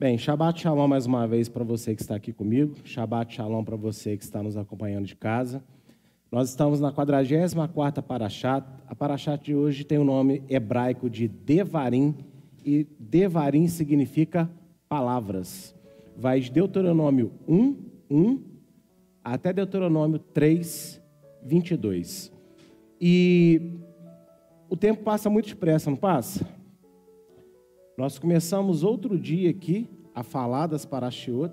Bem, Shabbat Shalom mais uma vez para você que está aqui comigo. Shabbat Shalom para você que está nos acompanhando de casa. Nós estamos na 44ª Parashat. A Parashat de hoje tem o nome hebraico de Devarim, e Devarim significa palavras. Vai de Deuteronômio 1, 1 até Deuteronômio 3, 22. E o tempo passa muito depressa, não passa? Nós começamos outro dia aqui a falar das Parashiot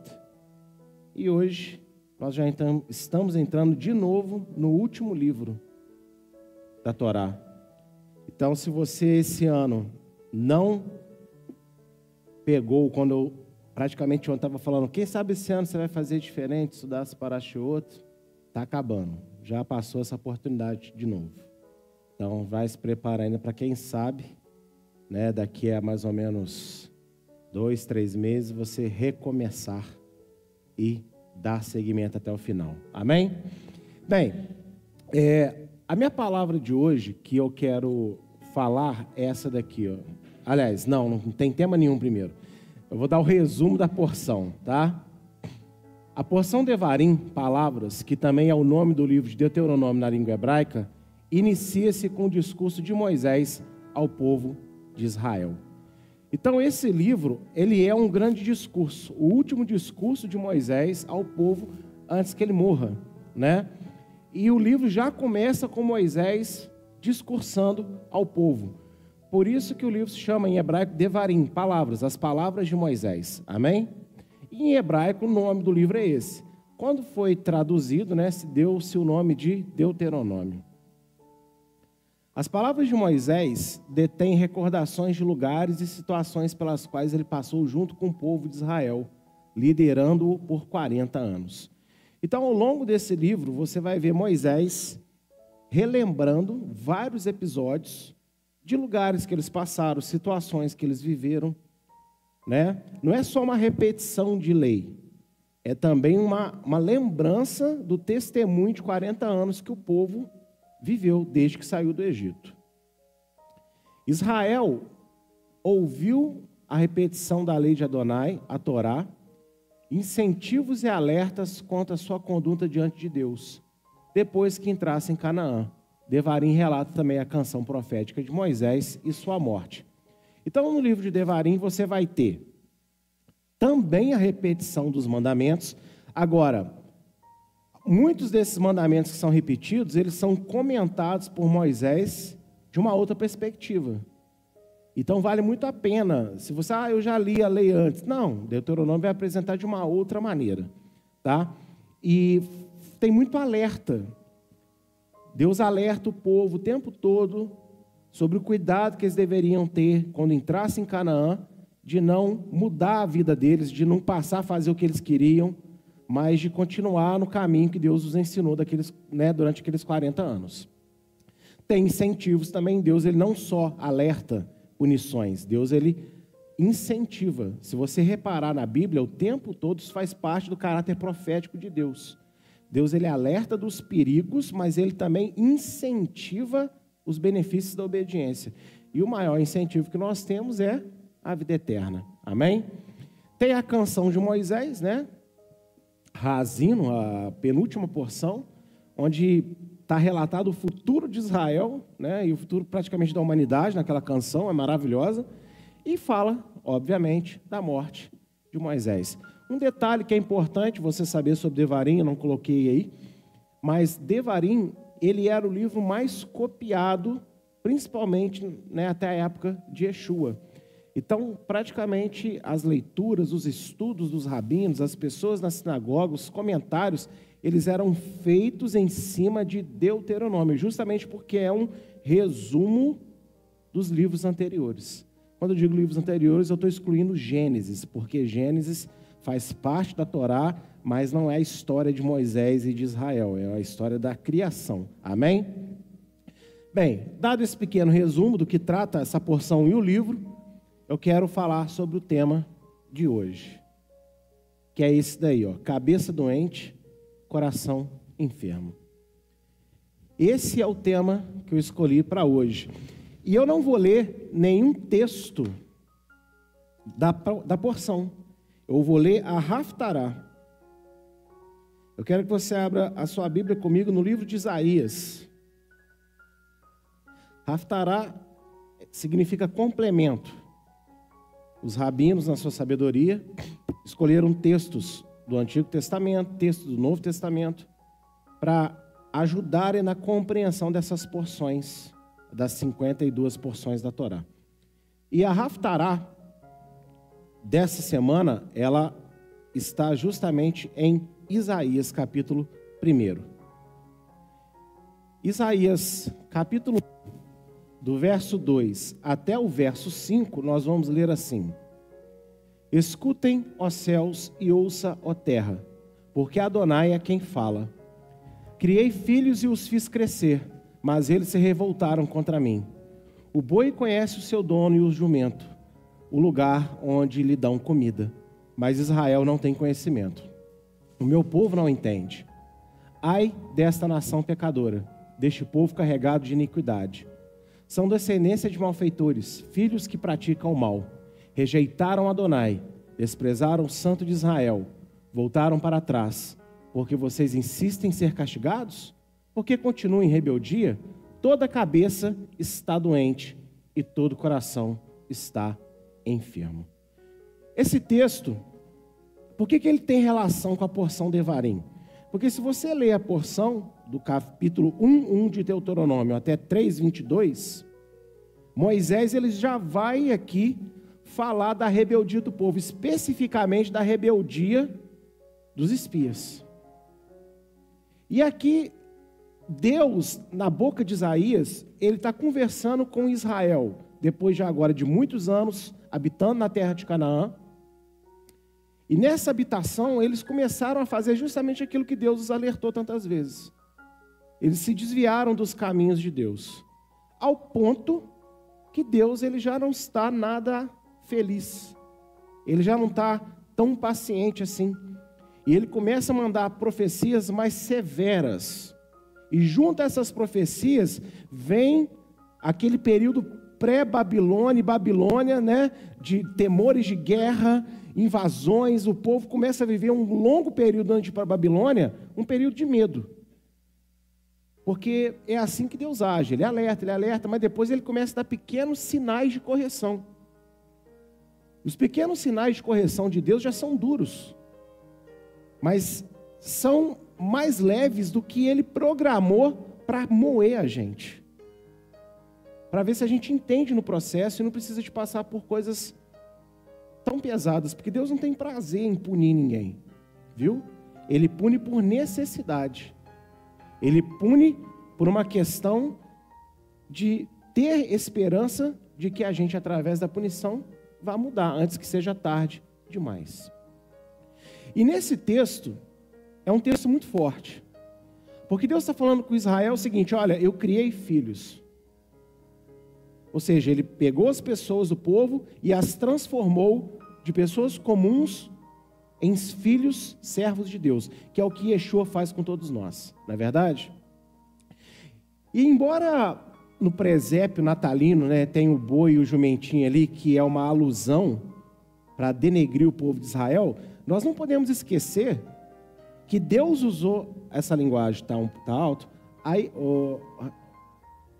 e hoje nós já estamos entrando de novo no último livro da Torá. Então, se você esse ano não pegou, quando eu praticamente ontem estava falando, quem sabe esse ano você vai fazer diferente, estudar as Parashiot, está acabando. Já passou essa oportunidade de novo. Então, vai se preparar ainda para quem sabe né, daqui a mais ou menos dois, três meses, você recomeçar e dar seguimento até o final. Amém? Bem, é, a minha palavra de hoje que eu quero falar é essa daqui. Ó. Aliás, não, não tem tema nenhum primeiro. Eu vou dar o resumo da porção, tá? A porção Devarim, palavras, que também é o nome do livro de Deuteronômio na língua hebraica, inicia-se com o discurso de Moisés ao povo de Israel. Então esse livro, ele é um grande discurso, o último discurso de Moisés ao povo antes que ele morra, né? E o livro já começa com Moisés discursando ao povo. Por isso que o livro se chama em hebraico Devarim, palavras, as palavras de Moisés. Amém? E em hebraico o nome do livro é esse. Quando foi traduzido, né, se deu-se o nome de Deuteronômio. As palavras de Moisés detêm recordações de lugares e situações pelas quais ele passou junto com o povo de Israel, liderando-o por 40 anos. Então, ao longo desse livro, você vai ver Moisés relembrando vários episódios de lugares que eles passaram, situações que eles viveram. Né? Não é só uma repetição de lei, é também uma, uma lembrança do testemunho de 40 anos que o povo viveu desde que saiu do Egito. Israel ouviu a repetição da lei de Adonai, a Torá, incentivos e alertas contra a sua conduta diante de Deus, depois que entrasse em Canaã. Devarim relata também a canção profética de Moisés e sua morte. Então, no livro de Devarim, você vai ter também a repetição dos mandamentos. Agora, muitos desses mandamentos que são repetidos, eles são comentados por Moisés de uma outra perspectiva. Então vale muito a pena. Se você, ah, eu já li a lei antes. Não, Deuteronômio vai apresentar de uma outra maneira, tá? E tem muito alerta. Deus alerta o povo o tempo todo sobre o cuidado que eles deveriam ter quando entrassem em Canaã, de não mudar a vida deles, de não passar a fazer o que eles queriam, mas de continuar no caminho que Deus os ensinou daqueles, né, durante aqueles 40 anos. Tem incentivos também, Deus ele não só alerta punições, Deus ele incentiva. Se você reparar na Bíblia, o tempo todo isso faz parte do caráter profético de Deus. Deus ele alerta dos perigos, mas ele também incentiva os benefícios da obediência. E o maior incentivo que nós temos é a vida eterna. Amém? Tem a canção de Moisés, né? Razino, a penúltima porção, onde está relatado o futuro de Israel, né, e o futuro praticamente da humanidade naquela canção, é maravilhosa, e fala, obviamente, da morte de Moisés. Um detalhe que é importante você saber sobre Devarim, eu não coloquei aí, mas Devarim, ele era o livro mais copiado, principalmente né, até a época de Yeshua. Então, praticamente as leituras, os estudos dos rabinos, as pessoas na sinagoga, os comentários, eles eram feitos em cima de Deuteronômio, justamente porque é um resumo dos livros anteriores. Quando eu digo livros anteriores, eu estou excluindo Gênesis, porque Gênesis faz parte da Torá, mas não é a história de Moisés e de Israel, é a história da criação. Amém? Bem, dado esse pequeno resumo do que trata essa porção e o livro, eu quero falar sobre o tema de hoje, que é esse daí, ó, cabeça doente, coração enfermo. Esse é o tema que eu escolhi para hoje. E eu não vou ler nenhum texto da, da porção. Eu vou ler a Raftará. Eu quero que você abra a sua Bíblia comigo no livro de Isaías. Raftará significa complemento. Os rabinos, na sua sabedoria, escolheram textos do Antigo Testamento, textos do Novo Testamento, para ajudarem na compreensão dessas porções, das 52 porções da Torá. E a Raftará dessa semana, ela está justamente em Isaías capítulo 1. Isaías capítulo do verso 2 até o verso 5, nós vamos ler assim: Escutem, ó céus, e ouça, ó terra, porque Adonai é quem fala. Criei filhos e os fiz crescer, mas eles se revoltaram contra mim. O boi conhece o seu dono e o jumento, o lugar onde lhe dão comida, mas Israel não tem conhecimento. O meu povo não entende. Ai desta nação pecadora, deste povo carregado de iniquidade. São descendência de malfeitores, filhos que praticam o mal. Rejeitaram Adonai, desprezaram o Santo de Israel, voltaram para trás porque vocês insistem em ser castigados? Porque continuam em rebeldia? Toda cabeça está doente e todo coração está enfermo. Esse texto, por que, que ele tem relação com a porção de Evarim? Porque se você ler a porção do capítulo 1, 1 de Deuteronômio até 3, 22, Moisés ele já vai aqui falar da rebeldia do povo, especificamente da rebeldia dos espias. E aqui, Deus, na boca de Isaías, ele está conversando com Israel, depois de agora de muitos anos habitando na terra de Canaã. E nessa habitação, eles começaram a fazer justamente aquilo que Deus os alertou tantas vezes. Eles se desviaram dos caminhos de Deus, ao ponto que Deus ele já não está nada feliz. Ele já não está tão paciente assim. E ele começa a mandar profecias mais severas. E junto a essas profecias vem aquele período pré-Babilônia e Babilônia, né, de temores de guerra, invasões, o povo começa a viver um longo período antes para Babilônia, um período de medo. Porque é assim que Deus age, ele alerta, ele alerta, mas depois ele começa a dar pequenos sinais de correção. Os pequenos sinais de correção de Deus já são duros mas são mais leves do que ele programou para moer a gente. Para ver se a gente entende no processo e não precisa de passar por coisas tão pesadas, porque Deus não tem prazer em punir ninguém, viu? Ele pune por necessidade. Ele pune por uma questão de ter esperança de que a gente, através da punição, vá mudar antes que seja tarde demais. E nesse texto, é um texto muito forte. Porque Deus está falando com Israel o seguinte: olha, eu criei filhos. Ou seja, ele pegou as pessoas do povo e as transformou de pessoas comuns em filhos servos de Deus, que é o que Yeshua faz com todos nós, não é verdade? E embora no presépio natalino né, tem o boi e o jumentinho ali, que é uma alusão para denegrir o povo de Israel, nós não podemos esquecer que Deus usou essa linguagem, tá, um, tá alto. Aí, oh,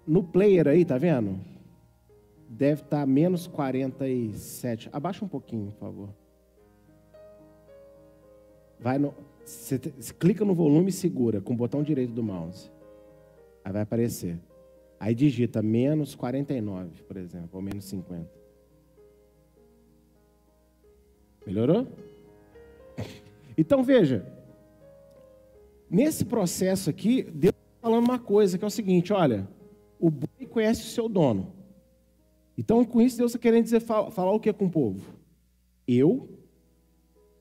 no player aí, tá vendo? Deve estar tá menos 47. Abaixa um pouquinho, por favor. Vai no, clica no volume e segura com o botão direito do mouse. Aí vai aparecer. Aí digita menos 49, por exemplo, ou menos 50. Melhorou? Então veja, nesse processo aqui, Deus está falando uma coisa que é o seguinte: olha, o boi conhece o seu dono. Então, com isso, Deus está querendo dizer, falar o que com o povo? Eu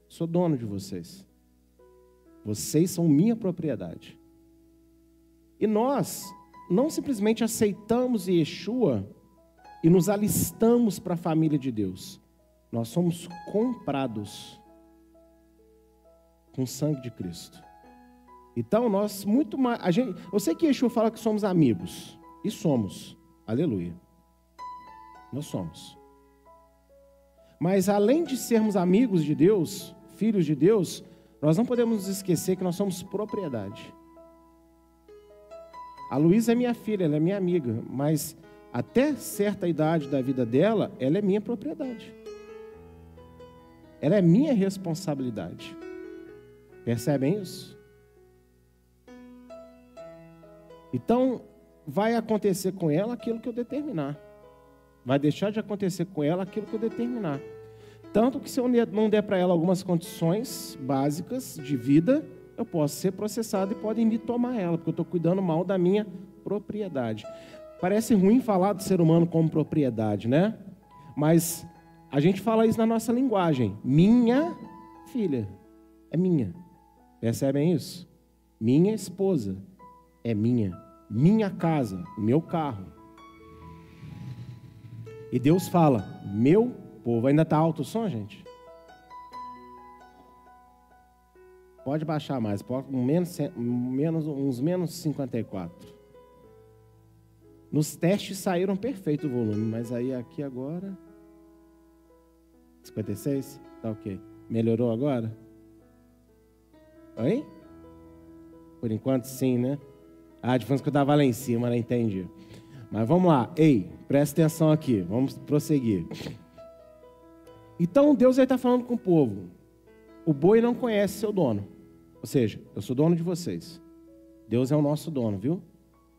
sou dono de vocês. Vocês são minha propriedade. E nós não simplesmente aceitamos Yeshua e nos alistamos para a família de Deus. Nós somos comprados com o sangue de Cristo. Então, nós muito mais. A gente, eu sei que Yeshua fala que somos amigos. E somos. Aleluia. Nós somos. Mas além de sermos amigos de Deus, filhos de Deus, nós não podemos esquecer que nós somos propriedade. A Luísa é minha filha, ela é minha amiga, mas até certa idade da vida dela, ela é minha propriedade. Ela é minha responsabilidade. Percebem isso? Então, vai acontecer com ela aquilo que eu determinar. Vai deixar de acontecer com ela aquilo que eu determinar. Tanto que se eu não der para ela algumas condições básicas de vida, eu posso ser processado e podem me tomar ela, porque eu estou cuidando mal da minha propriedade. Parece ruim falar do ser humano como propriedade, né? Mas a gente fala isso na nossa linguagem. Minha filha é minha. Percebem isso? Minha esposa é minha. Minha casa, meu carro. E Deus fala: meu povo. Ainda está alto o som, gente? Pode baixar mais, pode um menos, menos, uns menos 54. Nos testes saíram perfeito o volume, mas aí aqui agora. 56? Tá ok. Melhorou agora? Oi? Por enquanto sim, né? Ah, de que eu estava lá em cima, não entendi. Mas vamos lá. Ei, presta atenção aqui. Vamos prosseguir. Então Deus está falando com o povo. O boi não conhece seu dono. Ou seja, eu sou dono de vocês. Deus é o nosso dono, viu?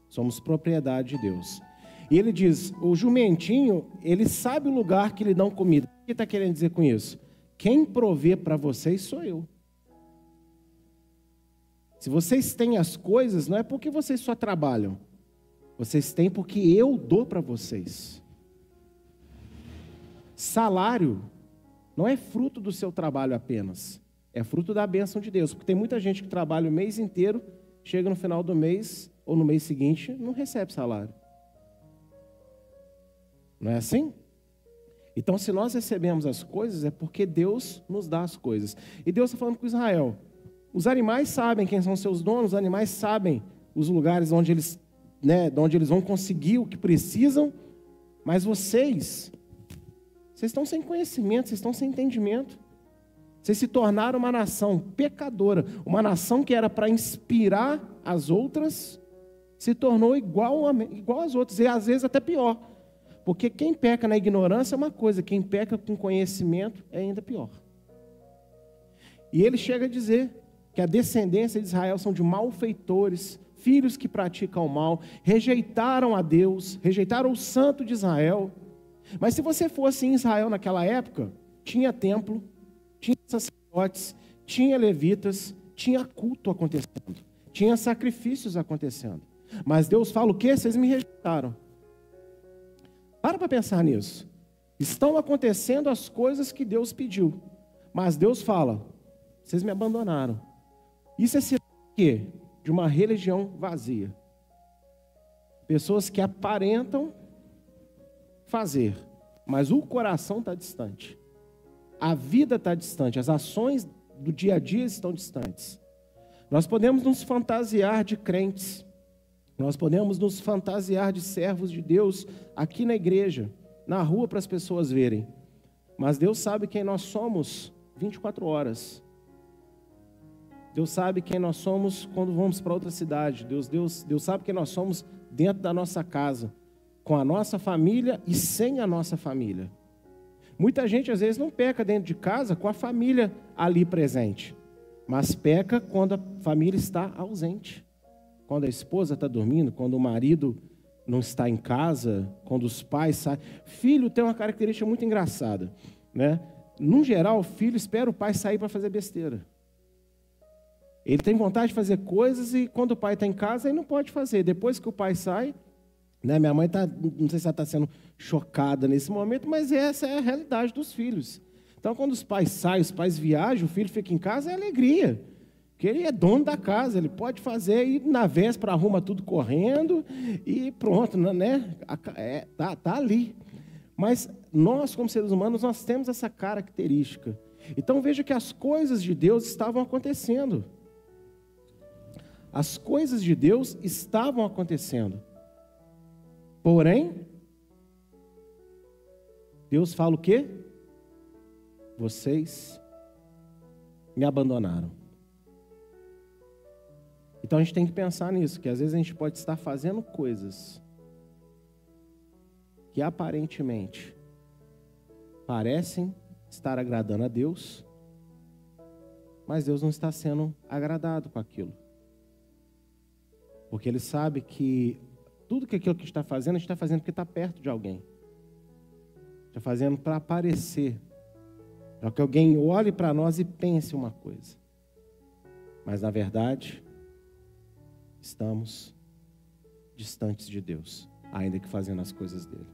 Somos propriedade de Deus. E ele diz: o jumentinho, ele sabe o lugar que lhe dão comida. O que está querendo dizer com isso? Quem provê para vocês sou eu. Se vocês têm as coisas, não é porque vocês só trabalham. Vocês têm porque eu dou para vocês. Salário não é fruto do seu trabalho apenas. É fruto da bênção de Deus. Porque tem muita gente que trabalha o mês inteiro, chega no final do mês ou no mês seguinte, não recebe salário. Não é assim? Então, se nós recebemos as coisas, é porque Deus nos dá as coisas. E Deus está falando com Israel: os animais sabem quem são seus donos, os animais sabem os lugares onde eles, né, onde eles vão conseguir o que precisam, mas vocês, vocês estão sem conhecimento, vocês estão sem entendimento. Vocês se tornaram uma nação pecadora, uma nação que era para inspirar as outras, se tornou igual, a, igual às outras, e às vezes até pior. Porque quem peca na ignorância é uma coisa, quem peca com conhecimento é ainda pior. E ele chega a dizer que a descendência de Israel são de malfeitores, filhos que praticam o mal, rejeitaram a Deus, rejeitaram o santo de Israel. Mas se você fosse em Israel naquela época, tinha templo, tinha sacerdotes, tinha levitas, tinha culto acontecendo, tinha sacrifícios acontecendo. Mas Deus fala o que? Vocês me rejeitaram. Para para pensar nisso. Estão acontecendo as coisas que Deus pediu. Mas Deus fala: vocês me abandonaram. Isso é sinal de quê? De uma religião vazia. Pessoas que aparentam fazer, mas o coração está distante. A vida está distante, as ações do dia a dia estão distantes. Nós podemos nos fantasiar de crentes, nós podemos nos fantasiar de servos de Deus aqui na igreja, na rua para as pessoas verem, mas Deus sabe quem nós somos 24 horas. Deus sabe quem nós somos quando vamos para outra cidade. Deus, Deus, Deus sabe quem nós somos dentro da nossa casa com a nossa família e sem a nossa família. Muita gente às vezes não peca dentro de casa com a família ali presente, mas peca quando a família está ausente. Quando a esposa está dormindo, quando o marido não está em casa, quando os pais saem. Filho tem uma característica muito engraçada, né? No geral, o filho espera o pai sair para fazer besteira. Ele tem vontade de fazer coisas e quando o pai está em casa, ele não pode fazer. Depois que o pai sai, né? Minha mãe está, não sei se ela está sendo chocada nesse momento, mas essa é a realidade dos filhos. Então, quando os pais saem, os pais viajam, o filho fica em casa, é alegria. Porque ele é dono da casa, ele pode fazer e na véspera arruma tudo correndo e pronto, né? É, tá, tá ali. Mas nós, como seres humanos, nós temos essa característica. Então veja que as coisas de Deus estavam acontecendo. As coisas de Deus estavam acontecendo. Porém, Deus fala o quê? vocês me abandonaram. Então a gente tem que pensar nisso, que às vezes a gente pode estar fazendo coisas que aparentemente parecem estar agradando a Deus, mas Deus não está sendo agradado com aquilo. Porque Ele sabe que tudo que aquilo que está fazendo, a gente está fazendo porque está perto de alguém. Está fazendo para aparecer. Para que alguém olhe para nós e pense uma coisa. Mas na verdade, estamos distantes de Deus, ainda que fazendo as coisas dele.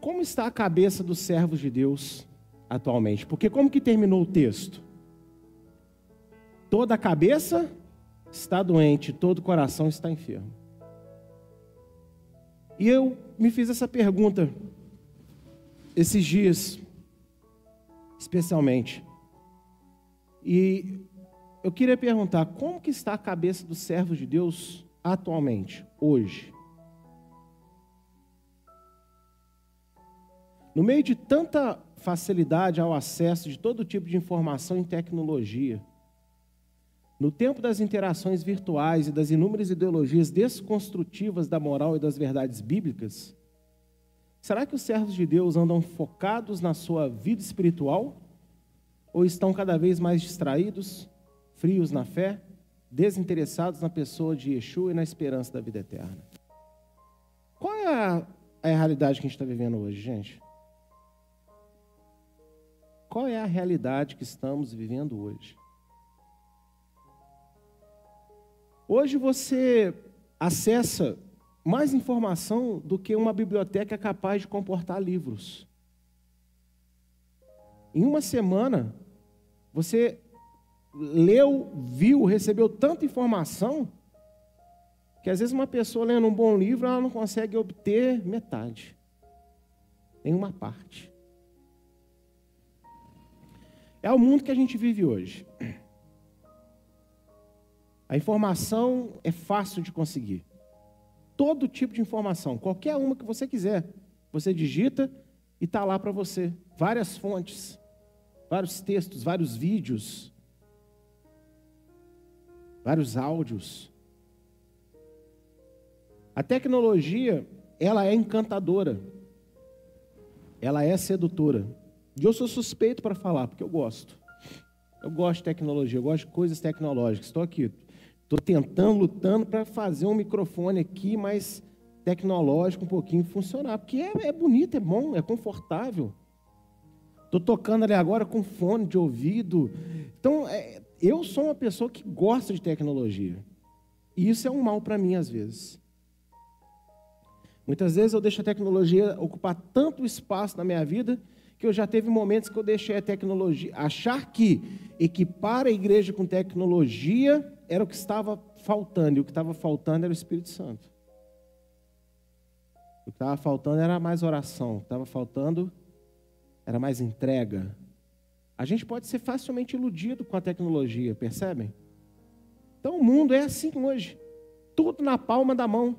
Como está a cabeça dos servos de Deus atualmente? Porque como que terminou o texto? Toda a cabeça está doente, todo o coração está enfermo. E eu me fiz essa pergunta esses dias, especialmente. E eu queria perguntar, como que está a cabeça dos servos de Deus atualmente, hoje? No meio de tanta facilidade ao acesso de todo tipo de informação e tecnologia, no tempo das interações virtuais e das inúmeras ideologias desconstrutivas da moral e das verdades bíblicas, será que os servos de Deus andam focados na sua vida espiritual? Ou estão cada vez mais distraídos, frios na fé, desinteressados na pessoa de Yeshua e na esperança da vida eterna? Qual é a, a realidade que a gente está vivendo hoje, gente? Qual é a realidade que estamos vivendo hoje? Hoje você acessa mais informação do que uma biblioteca capaz de comportar livros. Em uma semana, você leu, viu, recebeu tanta informação que às vezes uma pessoa lendo um bom livro, ela não consegue obter metade, em uma parte. É o mundo que a gente vive hoje. A informação é fácil de conseguir. Todo tipo de informação, qualquer uma que você quiser, você digita e está lá para você. Várias fontes, vários textos, vários vídeos, vários áudios. A tecnologia, ela é encantadora. Ela é sedutora. E eu sou suspeito para falar, porque eu gosto. Eu gosto de tecnologia, eu gosto de coisas tecnológicas. Estou aqui, Estou tentando, lutando para fazer um microfone aqui mais tecnológico um pouquinho funcionar, porque é, é bonito, é bom, é confortável. Estou tocando ali agora com fone de ouvido. Então, é, eu sou uma pessoa que gosta de tecnologia. E isso é um mal para mim às vezes. Muitas vezes eu deixo a tecnologia ocupar tanto espaço na minha vida que eu já teve momentos que eu deixei a tecnologia, achar que equipar a igreja com tecnologia era o que estava faltando, e o que estava faltando era o Espírito Santo. O que estava faltando era mais oração, o que estava faltando era mais entrega. A gente pode ser facilmente iludido com a tecnologia, percebem? Então o mundo é assim hoje, tudo na palma da mão.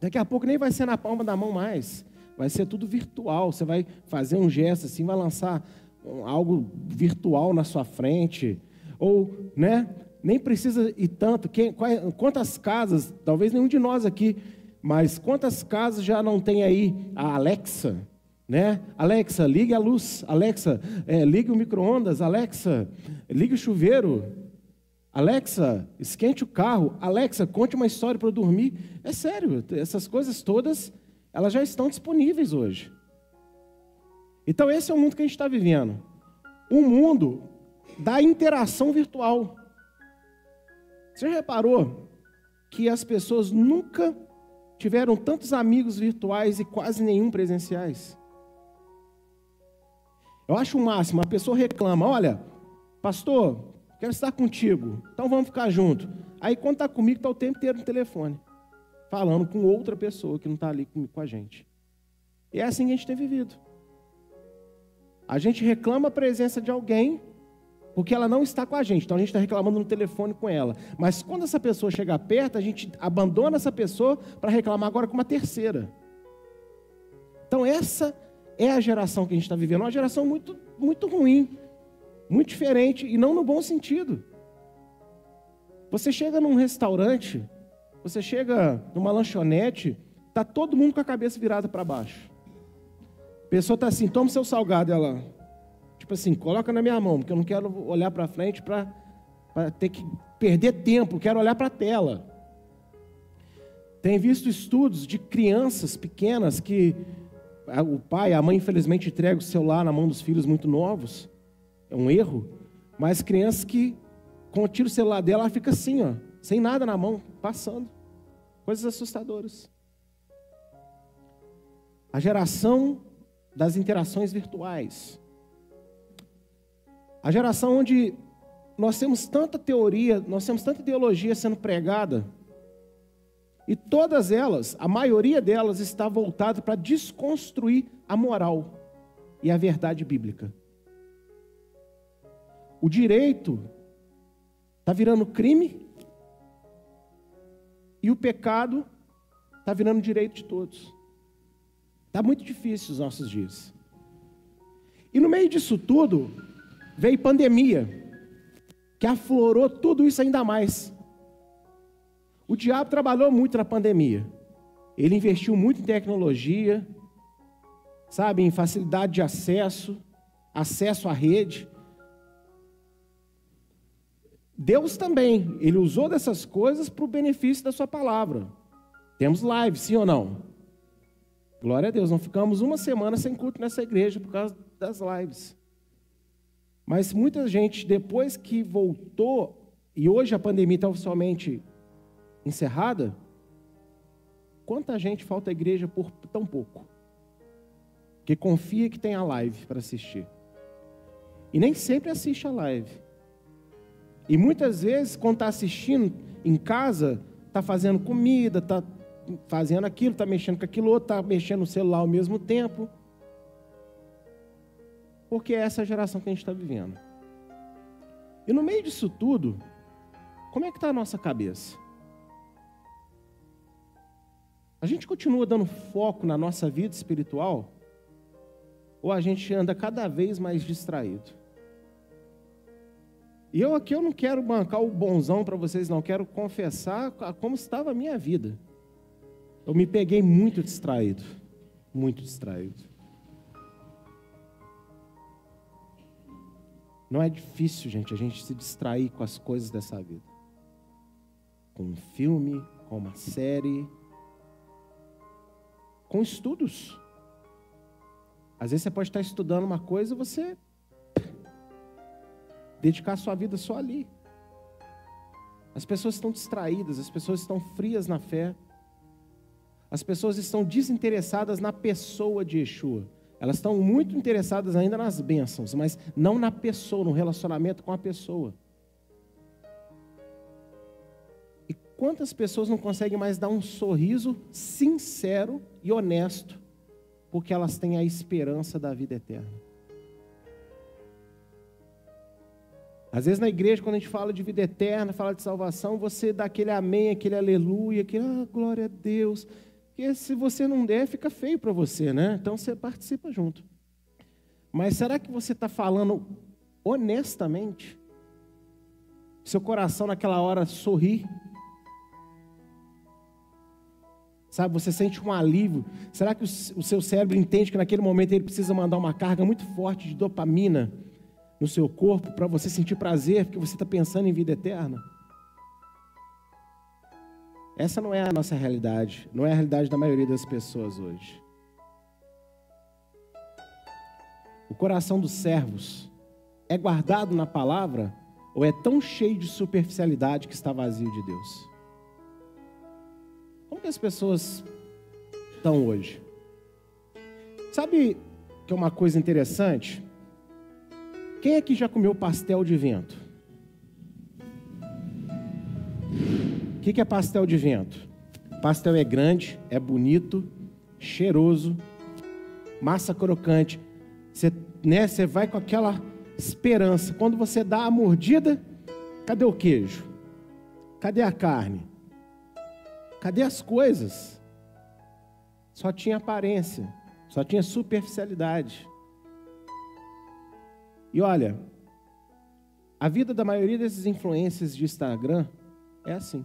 Daqui a pouco nem vai ser na palma da mão mais vai ser tudo virtual. Você vai fazer um gesto assim, vai lançar algo virtual na sua frente. Ou, né? Nem precisa ir tanto. Quem, quantas casas, talvez nenhum de nós aqui, mas quantas casas já não tem aí a Alexa? Né? Alexa, ligue a luz. Alexa, é, ligue o micro-ondas. Alexa, ligue o chuveiro. Alexa, esquente o carro. Alexa, conte uma história para eu dormir. É sério, essas coisas todas elas já estão disponíveis hoje. Então, esse é o mundo que a gente está vivendo. O mundo da interação virtual. Você já reparou que as pessoas nunca tiveram tantos amigos virtuais e quase nenhum presenciais? Eu acho o máximo, a pessoa reclama, olha, pastor, quero estar contigo, então vamos ficar junto. Aí quando está comigo, está o tempo inteiro no telefone falando com outra pessoa que não está ali com a gente. E é assim que a gente tem vivido. A gente reclama a presença de alguém porque ela não está com a gente. Então a gente está reclamando no telefone com ela. Mas quando essa pessoa chegar perto, a gente abandona essa pessoa para reclamar agora com uma terceira. Então essa é a geração que a gente está vivendo, uma geração muito, muito ruim, muito diferente, e não no bom sentido. Você chega num restaurante, você chega numa lanchonete, tá todo mundo com a cabeça virada para baixo. A pessoa está assim, toma seu salgado, ela, tipo assim, coloca na minha mão, porque eu não quero olhar para frente para ter que perder tempo, quero olhar para a tela. Tem visto estudos de crianças pequenas que o pai, a mãe, infelizmente, entrega o celular na mão dos filhos muito novos. É um erro. Mas crianças que, quando tira o celular dela, ela fica assim, ó, sem nada na mão, passando. Coisas assustadoras. A geração das interações virtuais. A geração onde nós temos tanta teoria, nós temos tanta ideologia sendo pregada, e todas elas, a maioria delas, está voltada para desconstruir a moral e a verdade bíblica. O direito está virando crime e o pecado está virando direito de todos. Está muito difícil os nossos dias. E no meio disso tudo, veio pandemia, que aflorou tudo isso ainda mais. O diabo trabalhou muito na pandemia. Ele investiu muito em tecnologia, sabe, em facilidade de acesso, acesso à rede. Deus também, ele usou dessas coisas para o benefício da sua palavra. Temos live, sim ou não? Glória a Deus, não ficamos uma semana sem culto nessa igreja por causa das lives. Mas muita gente, depois que voltou, e hoje a pandemia está oficialmente encerrada, quanta gente falta à igreja por tão pouco? Que confia que tem a live para assistir. E nem sempre assiste a live. E muitas vezes, quando está assistindo em casa, está fazendo comida, está fazendo aquilo, está mexendo com aquilo outro, está mexendo no celular ao mesmo tempo. Porque é essa geração que a gente está vivendo. E no meio disso tudo, como é que está a nossa cabeça? A gente continua dando foco na nossa vida espiritual? Ou a gente anda cada vez mais distraído? E eu aqui eu não quero bancar o bonzão para vocês, não. Quero confessar como estava a minha vida. Eu me peguei muito distraído. Muito distraído. Não é difícil, gente, a gente se distrair com as coisas dessa vida. Com um filme, com uma série, com estudos. Às vezes você pode estar estudando uma coisa e você dedicar a sua vida só ali. As pessoas estão distraídas, as pessoas estão frias na fé. As pessoas estão desinteressadas na pessoa de Yeshua. Elas estão muito interessadas ainda nas bênçãos, mas não na pessoa, no relacionamento com a pessoa. Quantas pessoas não conseguem mais dar um sorriso sincero e honesto, porque elas têm a esperança da vida eterna? Às vezes na igreja, quando a gente fala de vida eterna, fala de salvação, você dá aquele amém, aquele aleluia, aquele ah, glória a Deus. Porque se você não der, fica feio para você, né? Então você participa junto. Mas será que você está falando honestamente? Seu coração naquela hora sorri Sabe, você sente um alívio. Será que o seu cérebro entende que naquele momento ele precisa mandar uma carga muito forte de dopamina no seu corpo para você sentir prazer, porque você está pensando em vida eterna? Essa não é a nossa realidade, não é a realidade da maioria das pessoas hoje. O coração dos servos é guardado na palavra ou é tão cheio de superficialidade que está vazio de Deus? Como que as pessoas estão hoje? Sabe que é uma coisa interessante? Quem aqui já comeu pastel de vento? Que, que é pastel de vento? Pastel é grande, é bonito, cheiroso, massa crocante. Você, né, você vai com aquela esperança. Quando você dá a mordida, cadê o queijo? Cadê a carne? Cadê as coisas? Só tinha aparência. Só tinha superficialidade. E olha, a vida da maioria desses influencers de Instagram é assim.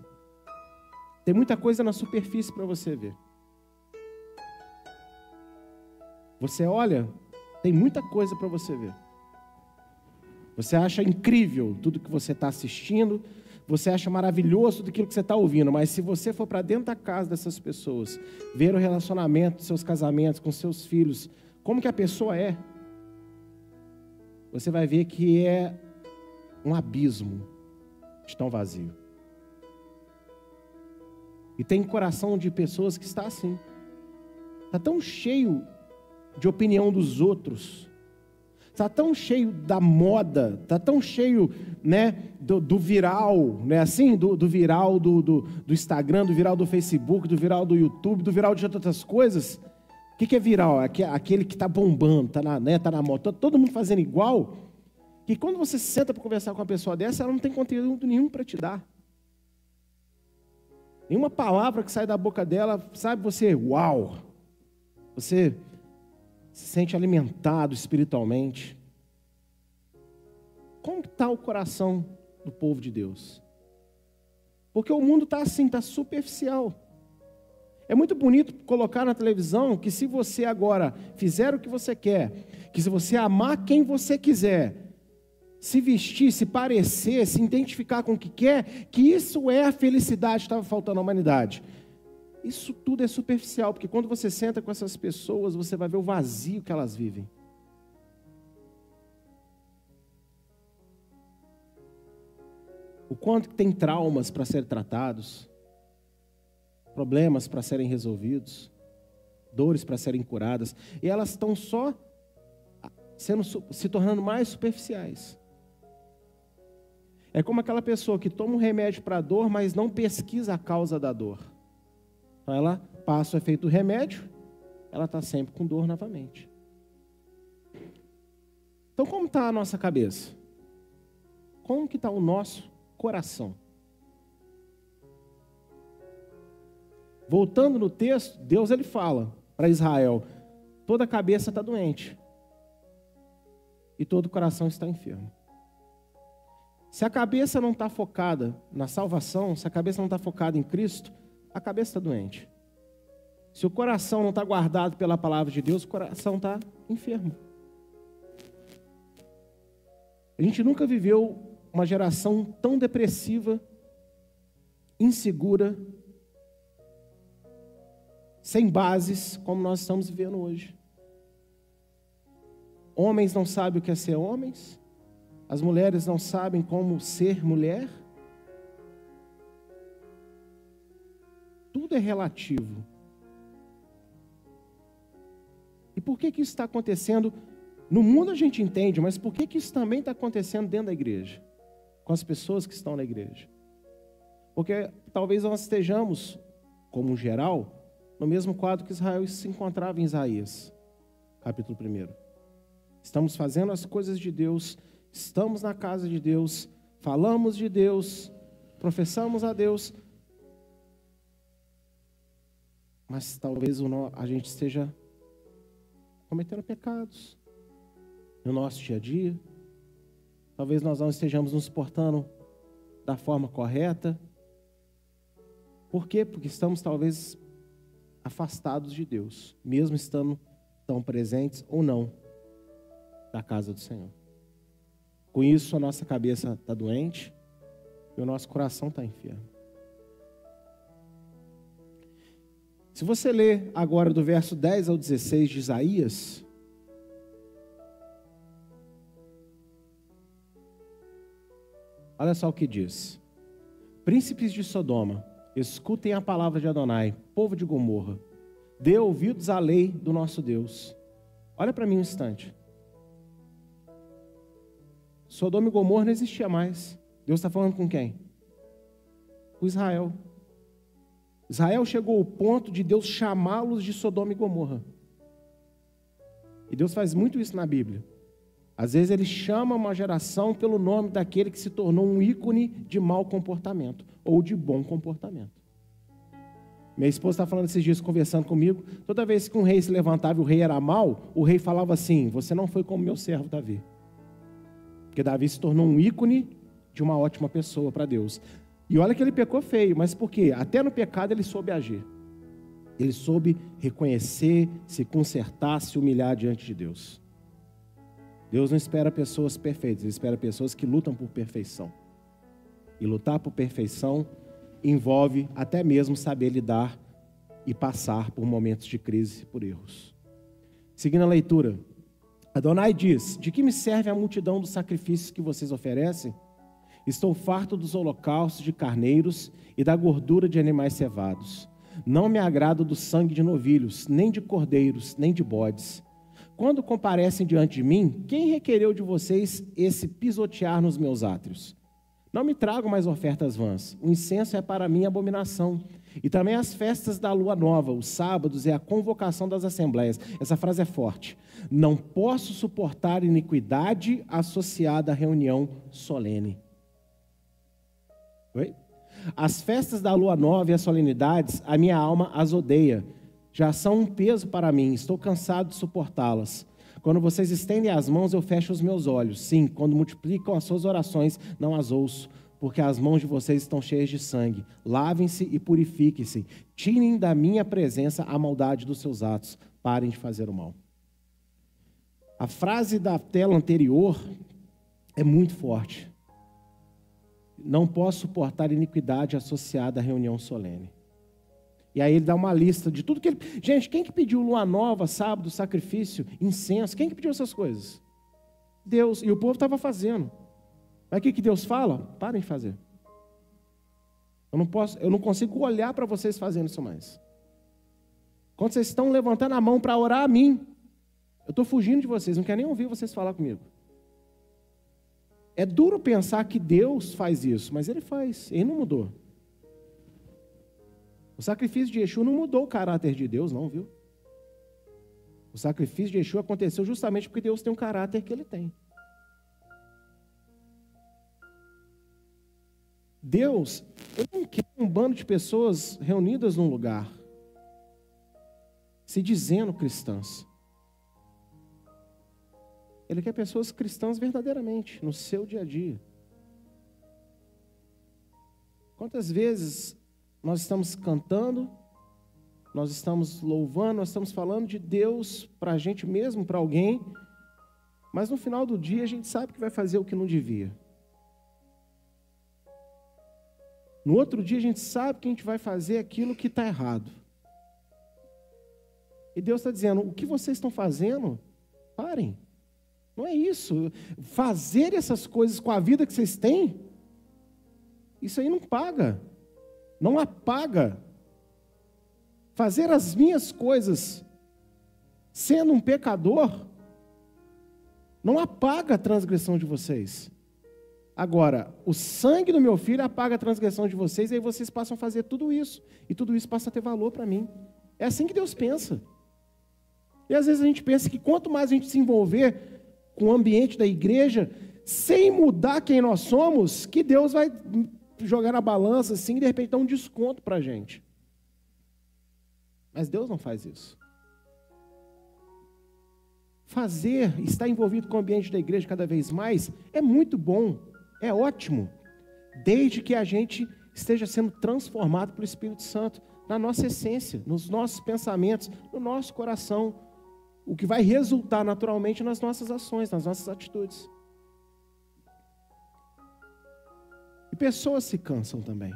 Tem muita coisa na superfície para você ver. Você olha, tem muita coisa para você ver. Você acha incrível tudo que você está assistindo, você acha maravilhoso tudo aquilo que você está ouvindo, mas se você for para dentro da casa dessas pessoas, ver o relacionamento seus casamentos com seus filhos, como que a pessoa é, você vai ver que é um abismo de tão vazio. E tem coração de pessoas que está assim. Está tão cheio de opinião dos outros. Está tão cheio da moda, está tão cheio né, do, do viral, né, assim, do, do viral do, do, do, Instagram, do viral do Facebook, do viral do YouTube, do viral de outras coisas. O que, que é viral? Aquele que está bombando, está na, né, tá na moda, todo mundo fazendo igual. Que quando você senta para conversar com uma pessoa dessa, ela não tem conteúdo nenhum para te dar. Nenhuma palavra que sai da boca dela, sabe, você, uau! Você se sente alimentado espiritualmente. Como está o coração do povo de Deus? Porque o mundo está assim, está superficial. É muito bonito colocar na televisão que se você agora fizer o que você quer, que se você amar quem você quiser, se vestir, se parecer, se identificar com o que quer, que isso é a felicidade que estava faltando à humanidade. Isso tudo é superficial, porque quando você senta com essas pessoas, você vai ver o vazio que elas vivem. O quanto tem traumas para serem tratados, problemas para serem resolvidos, dores para serem curadas, e elas estão só sendo, se tornando mais superficiais. É como aquela pessoa que toma um remédio para a dor, mas não pesquisa a causa da dor. Então ela passa o efeito do remédio, ela está sempre com dor novamente. Então como está a nossa cabeça? Como que está o nosso coração? Voltando no texto, Deus ele fala para Israel: toda cabeça está doente e todo coração está enfermo. Se a cabeça não está focada na salvação, se a cabeça não está focada em Cristo, a cabeça está doente. Se o coração não está guardado pela palavra de Deus, o coração está enfermo. A gente nunca viveu uma geração tão depressiva, insegura, sem bases como nós estamos vivendo hoje. Homens não sabem o que é ser homens, as mulheres não sabem como ser mulher. Tudo é relativo. E por que, que isso está acontecendo? No mundo a gente entende, mas por que, que isso também está acontecendo dentro da igreja? Com as pessoas que estão na igreja? Porque talvez nós estejamos, como geral, no mesmo quadro que Israel se encontrava em Isaías, capítulo 1. Estamos fazendo as coisas de Deus, estamos na casa de Deus, falamos de Deus, professamos a Deus, mas talvez a gente esteja cometendo pecados no nosso dia a dia. Talvez nós não estejamos nos portando da forma correta. Por quê? Porque estamos talvez afastados de Deus, mesmo estando tão presentes ou não da casa do Senhor. Com isso, a nossa cabeça está doente e o nosso coração está enfermo. Se você ler agora do verso 10 ao 16 de Isaías, olha só o que diz: Príncipes de Sodoma, escutem a palavra de Adonai, povo de Gomorra, dê ouvidos à lei do nosso Deus. Olha para mim um instante. Sodoma e Gomorra não existia mais. Deus está falando com quem? Com Israel. Israel chegou ao ponto de Deus chamá-los de Sodoma e Gomorra. E Deus faz muito isso na Bíblia. Às vezes ele chama uma geração pelo nome daquele que se tornou um ícone de mau comportamento ou de bom comportamento. Minha esposa está falando esses dias, conversando comigo. Toda vez que um rei se levantava e o rei era mal, o rei falava assim: Você não foi como meu servo Davi. Porque Davi se tornou um ícone de uma ótima pessoa para Deus. E olha que ele pecou feio, mas por quê? Até no pecado ele soube agir. Ele soube reconhecer, se consertar, se humilhar diante de Deus. Deus não espera pessoas perfeitas, Ele espera pessoas que lutam por perfeição. E lutar por perfeição envolve até mesmo saber lidar e passar por momentos de crise, por erros. Seguindo a leitura, Adonai diz: De que me serve a multidão dos sacrifícios que vocês oferecem? Estou farto dos holocaustos de carneiros e da gordura de animais cevados. Não me agrado do sangue de novilhos, nem de cordeiros, nem de bodes. Quando comparecem diante de mim, quem requereu de vocês esse pisotear nos meus átrios? Não me tragam mais ofertas vãs. O incenso é para mim abominação. E também as festas da lua nova, os sábados e a convocação das assembleias. Essa frase é forte. Não posso suportar iniquidade associada à reunião solene. Oi? As festas da lua nova e as solenidades, a minha alma as odeia. Já são um peso para mim, estou cansado de suportá-las. Quando vocês estendem as mãos, eu fecho os meus olhos. Sim, quando multiplicam as suas orações, não as ouço, porque as mãos de vocês estão cheias de sangue. Lavem-se e purifiquem-se. Tirem da minha presença a maldade dos seus atos. Parem de fazer o mal. A frase da tela anterior é muito forte. Não posso suportar iniquidade associada à reunião solene. E aí ele dá uma lista de tudo que ele. Gente, quem que pediu lua nova, sábado, sacrifício, incenso? Quem que pediu essas coisas? Deus. E o povo estava fazendo. Mas o que, que Deus fala? Parem de fazer. Eu não posso, eu não consigo olhar para vocês fazendo isso mais. Quando vocês estão levantando a mão para orar a mim, eu estou fugindo de vocês, não quero nem ouvir vocês falar comigo. É duro pensar que Deus faz isso, mas Ele faz, Ele não mudou. O sacrifício de Yeshua não mudou o caráter de Deus, não, viu? O sacrifício de Yeshua aconteceu justamente porque Deus tem um caráter que ele tem. Deus, ele não quer um bando de pessoas reunidas num lugar, se dizendo cristãs. Ele quer pessoas cristãs verdadeiramente, no seu dia a dia. Quantas vezes nós estamos cantando, nós estamos louvando, nós estamos falando de Deus para a gente mesmo, para alguém, mas no final do dia a gente sabe que vai fazer o que não devia. No outro dia a gente sabe que a gente vai fazer aquilo que está errado. E Deus está dizendo: o que vocês estão fazendo, parem. Não é isso. Fazer essas coisas com a vida que vocês têm, isso aí não paga não apaga. Fazer as minhas coisas sendo um pecador, não apaga a transgressão de vocês. Agora, o sangue do meu filho apaga a transgressão de vocês, e aí vocês passam a fazer tudo isso, e tudo isso passa a ter valor para mim. É assim que Deus pensa. E às vezes a gente pensa que quanto mais a gente se envolver com o ambiente da igreja, sem mudar quem nós somos, que Deus vai jogar na balança assim e de repente dar um desconto para a gente. Mas Deus não faz isso. Fazer, estar envolvido com o ambiente da igreja cada vez mais, é muito bom, é ótimo, desde que a gente esteja sendo transformado pelo Espírito Santo na nossa essência, nos nossos pensamentos, no nosso coração, o que vai resultar naturalmente nas nossas ações, nas nossas atitudes. E pessoas se cansam também.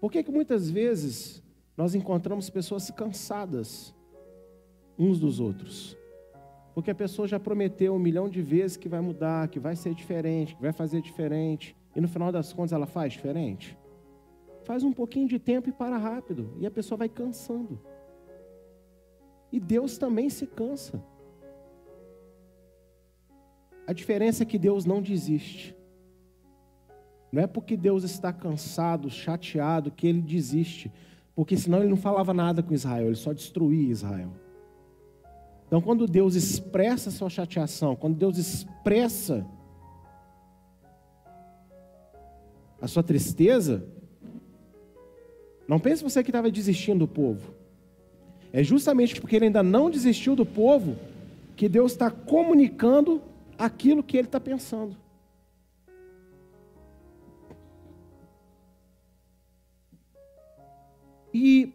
Por que, que muitas vezes nós encontramos pessoas cansadas uns dos outros? Porque a pessoa já prometeu um milhão de vezes que vai mudar, que vai ser diferente, que vai fazer diferente, e no final das contas ela faz diferente. Faz um pouquinho de tempo e para rápido, e a pessoa vai cansando. E Deus também se cansa. A diferença é que Deus não desiste. Não é porque Deus está cansado, chateado, que ele desiste. Porque senão ele não falava nada com Israel, ele só destruía Israel. Então, quando Deus expressa sua chateação, quando Deus expressa a sua tristeza, Não pense você que estava desistindo do povo. É justamente porque ele ainda não desistiu do povo que Deus está comunicando aquilo que ele está pensando. E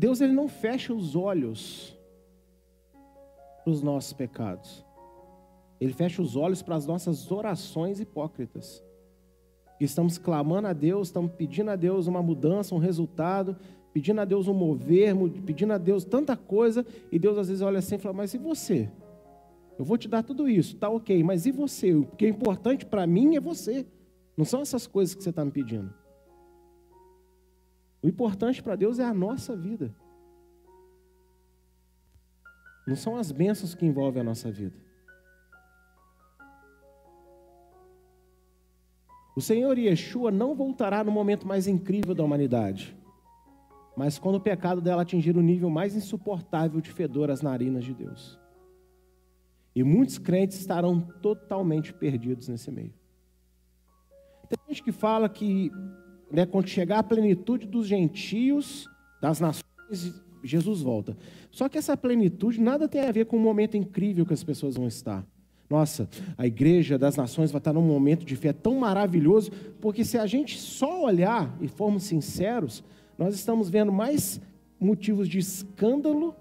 Deus ele não fecha os olhos para os nossos pecados. Ele fecha os olhos para as nossas orações hipócritas. Estamos clamando a Deus, estamos pedindo a Deus uma mudança, um resultado, pedindo a Deus um mover, pedindo a Deus tanta coisa, e Deus às vezes olha assim e fala: Mas e você? Eu vou te dar tudo isso, tá ok, mas e você? O que é importante para mim é você, não são essas coisas que você está me pedindo. O importante para Deus é a nossa vida. Não são as bênçãos que envolvem a nossa vida. O Senhor Yeshua não voltará no momento mais incrível da humanidade, mas quando o pecado dela atingir o nível mais insuportável de fedor às narinas de Deus. E muitos crentes estarão totalmente perdidos nesse meio. Tem gente que fala que né, quando chegar a plenitude dos gentios, das nações, Jesus volta. Só que essa plenitude nada tem a ver com o momento incrível que as pessoas vão estar. Nossa, a igreja das nações vai estar num momento de fé tão maravilhoso, porque se a gente só olhar e formos sinceros, nós estamos vendo mais motivos de escândalo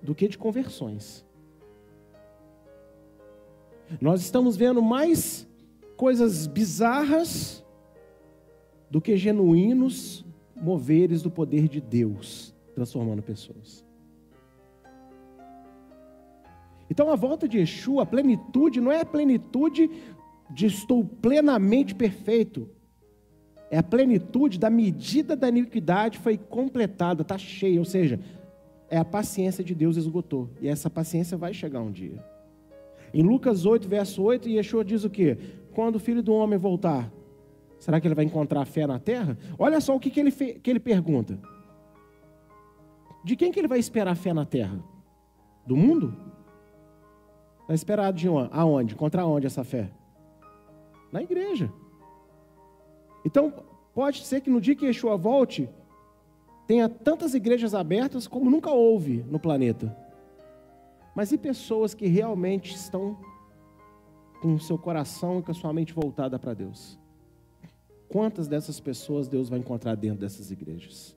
do que de conversões. Nós estamos vendo mais coisas bizarras do que genuínos moveres do poder de Deus, transformando pessoas. Então a volta de Yeshua, a plenitude, não é a plenitude de estou plenamente perfeito. É a plenitude da medida da iniquidade foi completada, está cheia, ou seja, é a paciência de Deus esgotou. E essa paciência vai chegar um dia. Em Lucas 8, verso 8, Yeshua diz o quê? Quando o filho do homem voltar, Será que ele vai encontrar fé na terra? Olha só o que, que, ele, que ele pergunta. De quem que ele vai esperar fé na terra? Do mundo? Vai esperar de onde? Aonde? Contra onde essa fé? Na igreja. Então, pode ser que no dia que Yeshua volte, tenha tantas igrejas abertas como nunca houve no planeta. Mas e pessoas que realmente estão com o seu coração e com a sua mente voltada para Deus? Quantas dessas pessoas Deus vai encontrar dentro dessas igrejas?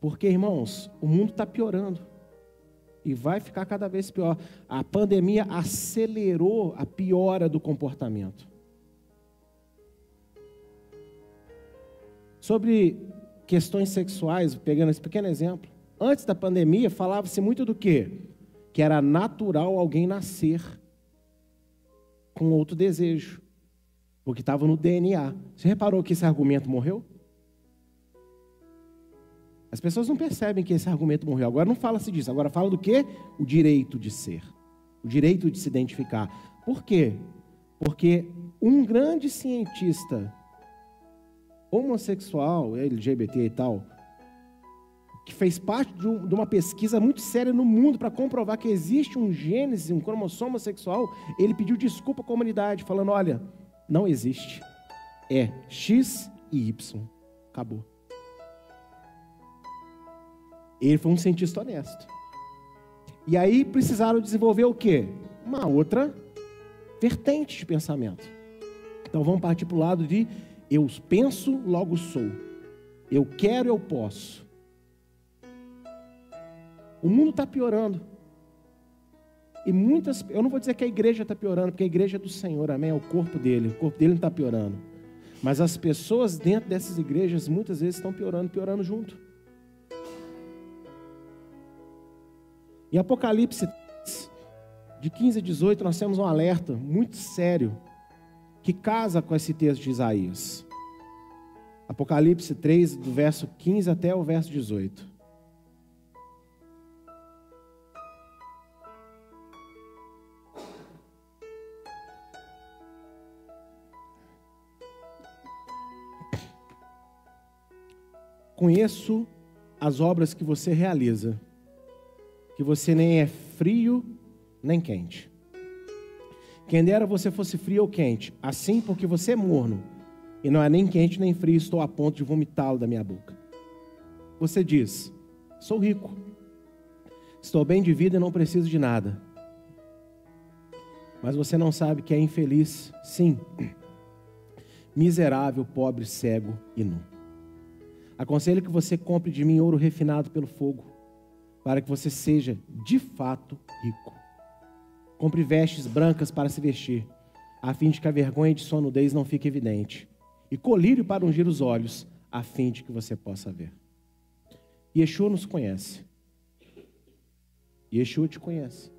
Porque, irmãos, o mundo está piorando. E vai ficar cada vez pior. A pandemia acelerou a piora do comportamento. Sobre questões sexuais, pegando esse pequeno exemplo. Antes da pandemia, falava-se muito do quê? Que era natural alguém nascer com outro desejo, porque estava no DNA. Você reparou que esse argumento morreu? As pessoas não percebem que esse argumento morreu. Agora não fala-se disso. Agora fala do que? O direito de ser. O direito de se identificar. Por quê? Porque um grande cientista homossexual, LGBT e tal, que fez parte de, um, uma pesquisa muito séria no mundo para comprovar que existe um gênese, um cromossomo sexual, ele pediu desculpa à comunidade, falando: olha, não existe. É X e Y. Acabou. Ele foi um cientista honesto. E aí precisaram desenvolver o quê? Uma outra vertente de pensamento. Então vamos partir para o lado de eu penso, logo sou. Eu quero, eu posso. O mundo está piorando. E muitas, eu não vou dizer que a igreja está piorando, porque a igreja é do Senhor, amém? É o corpo dele, o corpo dele não está piorando. Mas as pessoas dentro dessas igrejas muitas vezes estão piorando, piorando junto. Em Apocalipse de 15 a 18, nós temos um alerta muito sério que casa com esse texto de Isaías. Apocalipse 3, do verso 15 até o verso 18. Conheço as obras que você realiza, que você nem é frio nem quente. Quem dera você fosse frio ou quente, assim porque você é morno, e não é nem quente nem frio, estou a ponto de vomitá-lo da minha boca. Você diz: Sou rico, estou bem de vida e não preciso de nada. Mas você não sabe que é infeliz, sim, miserável, pobre, cego e nu. Aconselho que você compre de mim ouro refinado pelo fogo, para que você seja de fato rico. Compre vestes brancas para se vestir, a fim de que a vergonha de sua nudez não fique evidente, e colírio para ungir os olhos, a fim de que você possa ver. Yeshua nos conhece. Yeshua te conhece.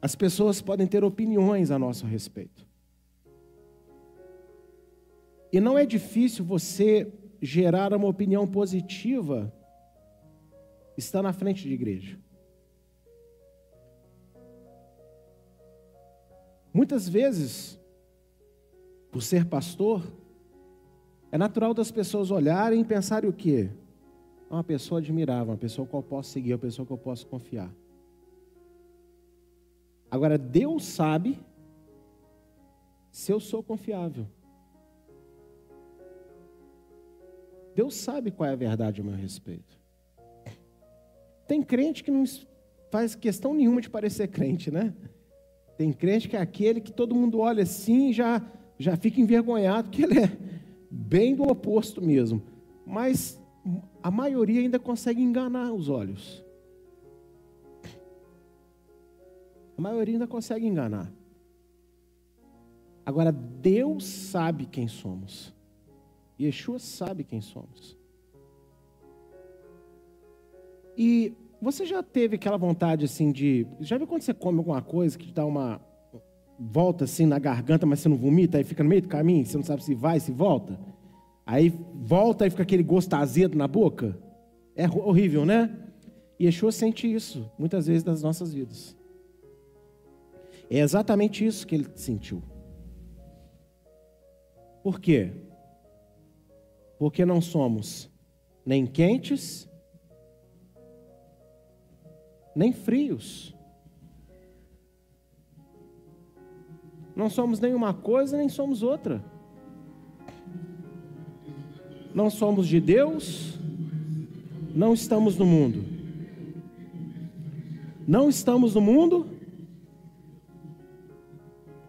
As pessoas podem ter opiniões a nosso respeito. E não é difícil você gerar uma opinião positiva está na frente de igreja. Muitas vezes, por ser pastor, é natural das pessoas olharem e pensarem o quê? É uma pessoa admirável, uma pessoa que eu posso seguir, uma pessoa que eu posso confiar. Agora, Deus sabe se eu sou confiável. Deus sabe qual é a verdade a meu respeito. Tem crente que não faz questão nenhuma de parecer crente, né? Tem crente que é aquele que todo mundo olha assim e já, já fica envergonhado, que ele é bem do oposto mesmo. Mas a maioria ainda consegue enganar os olhos. A maioria ainda consegue enganar. Agora, Deus sabe quem somos. Yeshua sabe quem somos. E você já teve aquela vontade assim de. Já viu quando você come alguma coisa que dá uma volta assim na garganta, mas você não vomita, aí fica no meio do caminho, você não sabe se vai, se volta? Aí volta e fica aquele gosto azedo na boca? É horrível, né? E Yeshua sente isso muitas vezes nas nossas vidas. É exatamente isso que ele sentiu. Por quê? Porque não somos nem quentes nem frios. Não somos nenhuma coisa, nem somos outra. Não somos de Deus, não estamos no mundo. Não estamos no mundo,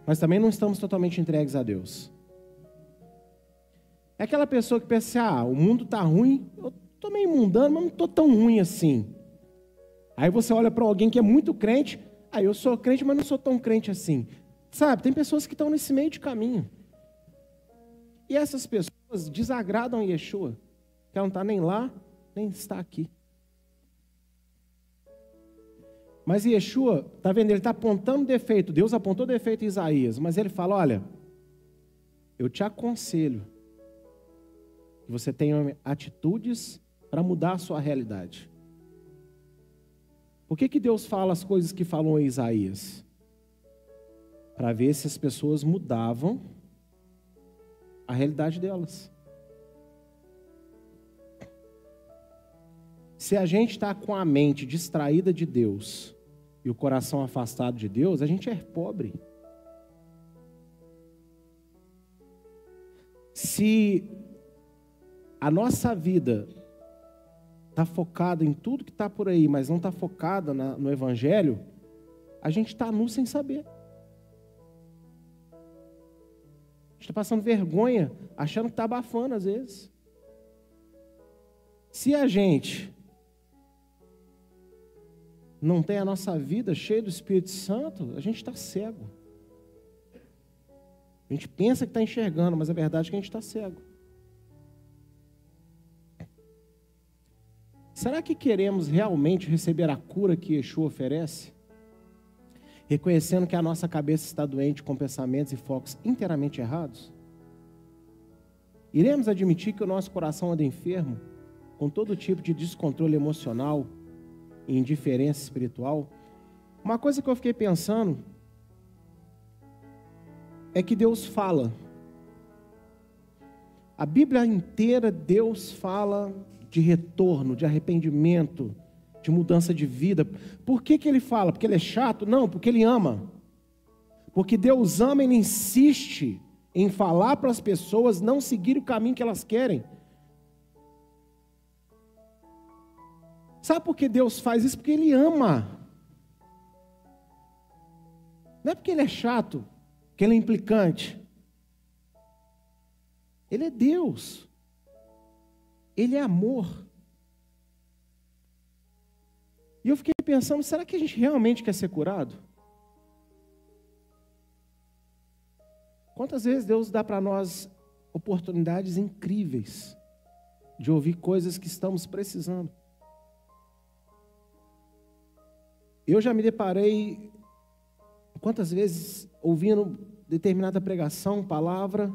mas também não estamos totalmente entregues a Deus. É aquela pessoa que pensa assim, ah, o mundo está ruim, eu estou meio mundano, mas não estou tão ruim assim. Aí você olha para alguém que é muito crente, ah, eu sou crente, mas não sou tão crente assim. Sabe, tem pessoas que estão nesse meio de caminho. E essas pessoas desagradam Yeshua, que ela não está nem lá, nem está aqui. Mas Yeshua, está vendo? Ele está apontando defeito. Deus apontou defeito em Isaías, mas ele fala: olha, eu te aconselho que você tenha atitudes para mudar a sua realidade. Por que, que Deus fala as coisas que falou em Isaías? Para ver se as pessoas mudavam a realidade delas. Se a gente está com a mente distraída de Deus e o coração afastado de Deus, a gente é pobre. Se a nossa vida está focada em tudo que está por aí, mas não está focada na, no Evangelho, a gente está nu sem saber. A gente está passando vergonha, achando que está abafando às vezes. Se a gente não tem a nossa vida cheia do Espírito Santo, a gente está cego. A gente pensa que está enxergando, mas a verdade é que a gente está cego. Será que queremos realmente receber a cura que Yeshua oferece? Reconhecendo que a nossa cabeça está doente com pensamentos e focos inteiramente errados? Iremos admitir que o nosso coração anda enfermo, com todo tipo de descontrole emocional e indiferença espiritual? Uma coisa que eu fiquei pensando é que Deus fala. A Bíblia inteira, Deus fala de retorno, de arrependimento, de mudança de vida. Por que, que ele fala? Porque ele é chato? Não, porque ele ama. Porque Deus ama, ele insiste em falar para as pessoas não seguir o caminho que elas querem. Sabe por que Deus faz isso? Porque Ele ama. Não é porque Ele é chato, que Ele é implicante. Ele é Deus. Ele é amor. E eu fiquei pensando, será que a gente realmente quer ser curado? Quantas vezes Deus dá para nós oportunidades incríveis de ouvir coisas que estamos precisando? Eu já me deparei quantas vezes ouvindo determinada pregação, palavra,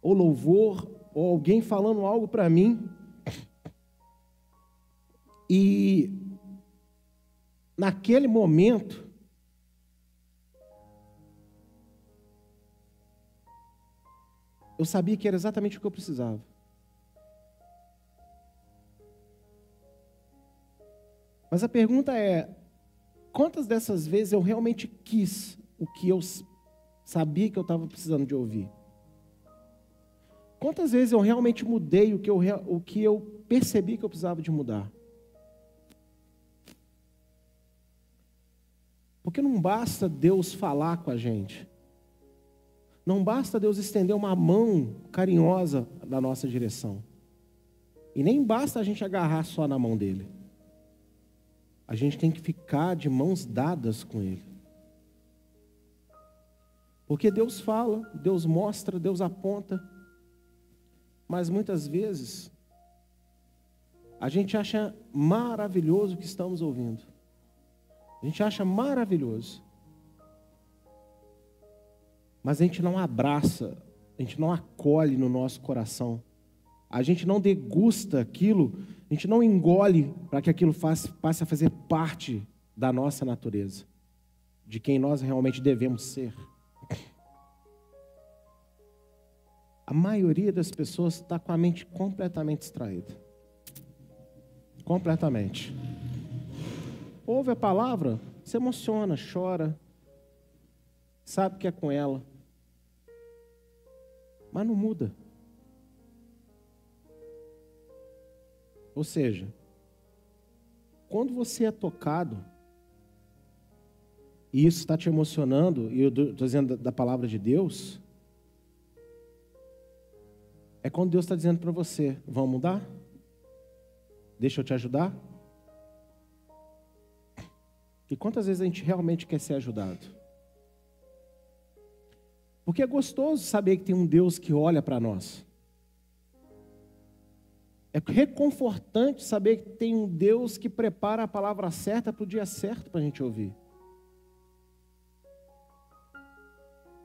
ou louvor, ou alguém falando algo para mim, e naquele momento, eu sabia que era exatamente o que eu precisava. Mas a pergunta é: quantas dessas vezes eu realmente quis o que eu sabia que eu estava precisando de ouvir? Quantas vezes eu realmente mudei o que eu, o que eu percebi que eu precisava de mudar? Porque não basta Deus falar com a gente. Não basta Deus estender uma mão carinhosa na nossa direção. E nem basta a gente agarrar só na mão dele. A gente tem que ficar de mãos dadas com ele. Porque Deus fala, Deus mostra, Deus aponta. Mas muitas vezes a gente acha maravilhoso o que estamos ouvindo. A gente acha maravilhoso. Mas a gente não abraça, a gente não acolhe no nosso coração. A gente não degusta aquilo, a gente não engole para que aquilo faça, passe a fazer parte da nossa natureza, de quem nós realmente devemos ser. A maioria das pessoas está com a mente completamente distraída. Completamente ouve a palavra, se emociona, chora, sabe que é com ela, mas não muda. Ou seja, quando você é tocado, e isso está te emocionando, e eu estou dizendo da palavra de Deus, é quando Deus está dizendo para você: vamos mudar? Deixa eu te ajudar? E quantas vezes a gente realmente quer ser ajudado? Porque é gostoso saber que tem um Deus que olha para nós. É reconfortante saber que tem um Deus que prepara a palavra certa para o dia certo para a gente ouvir.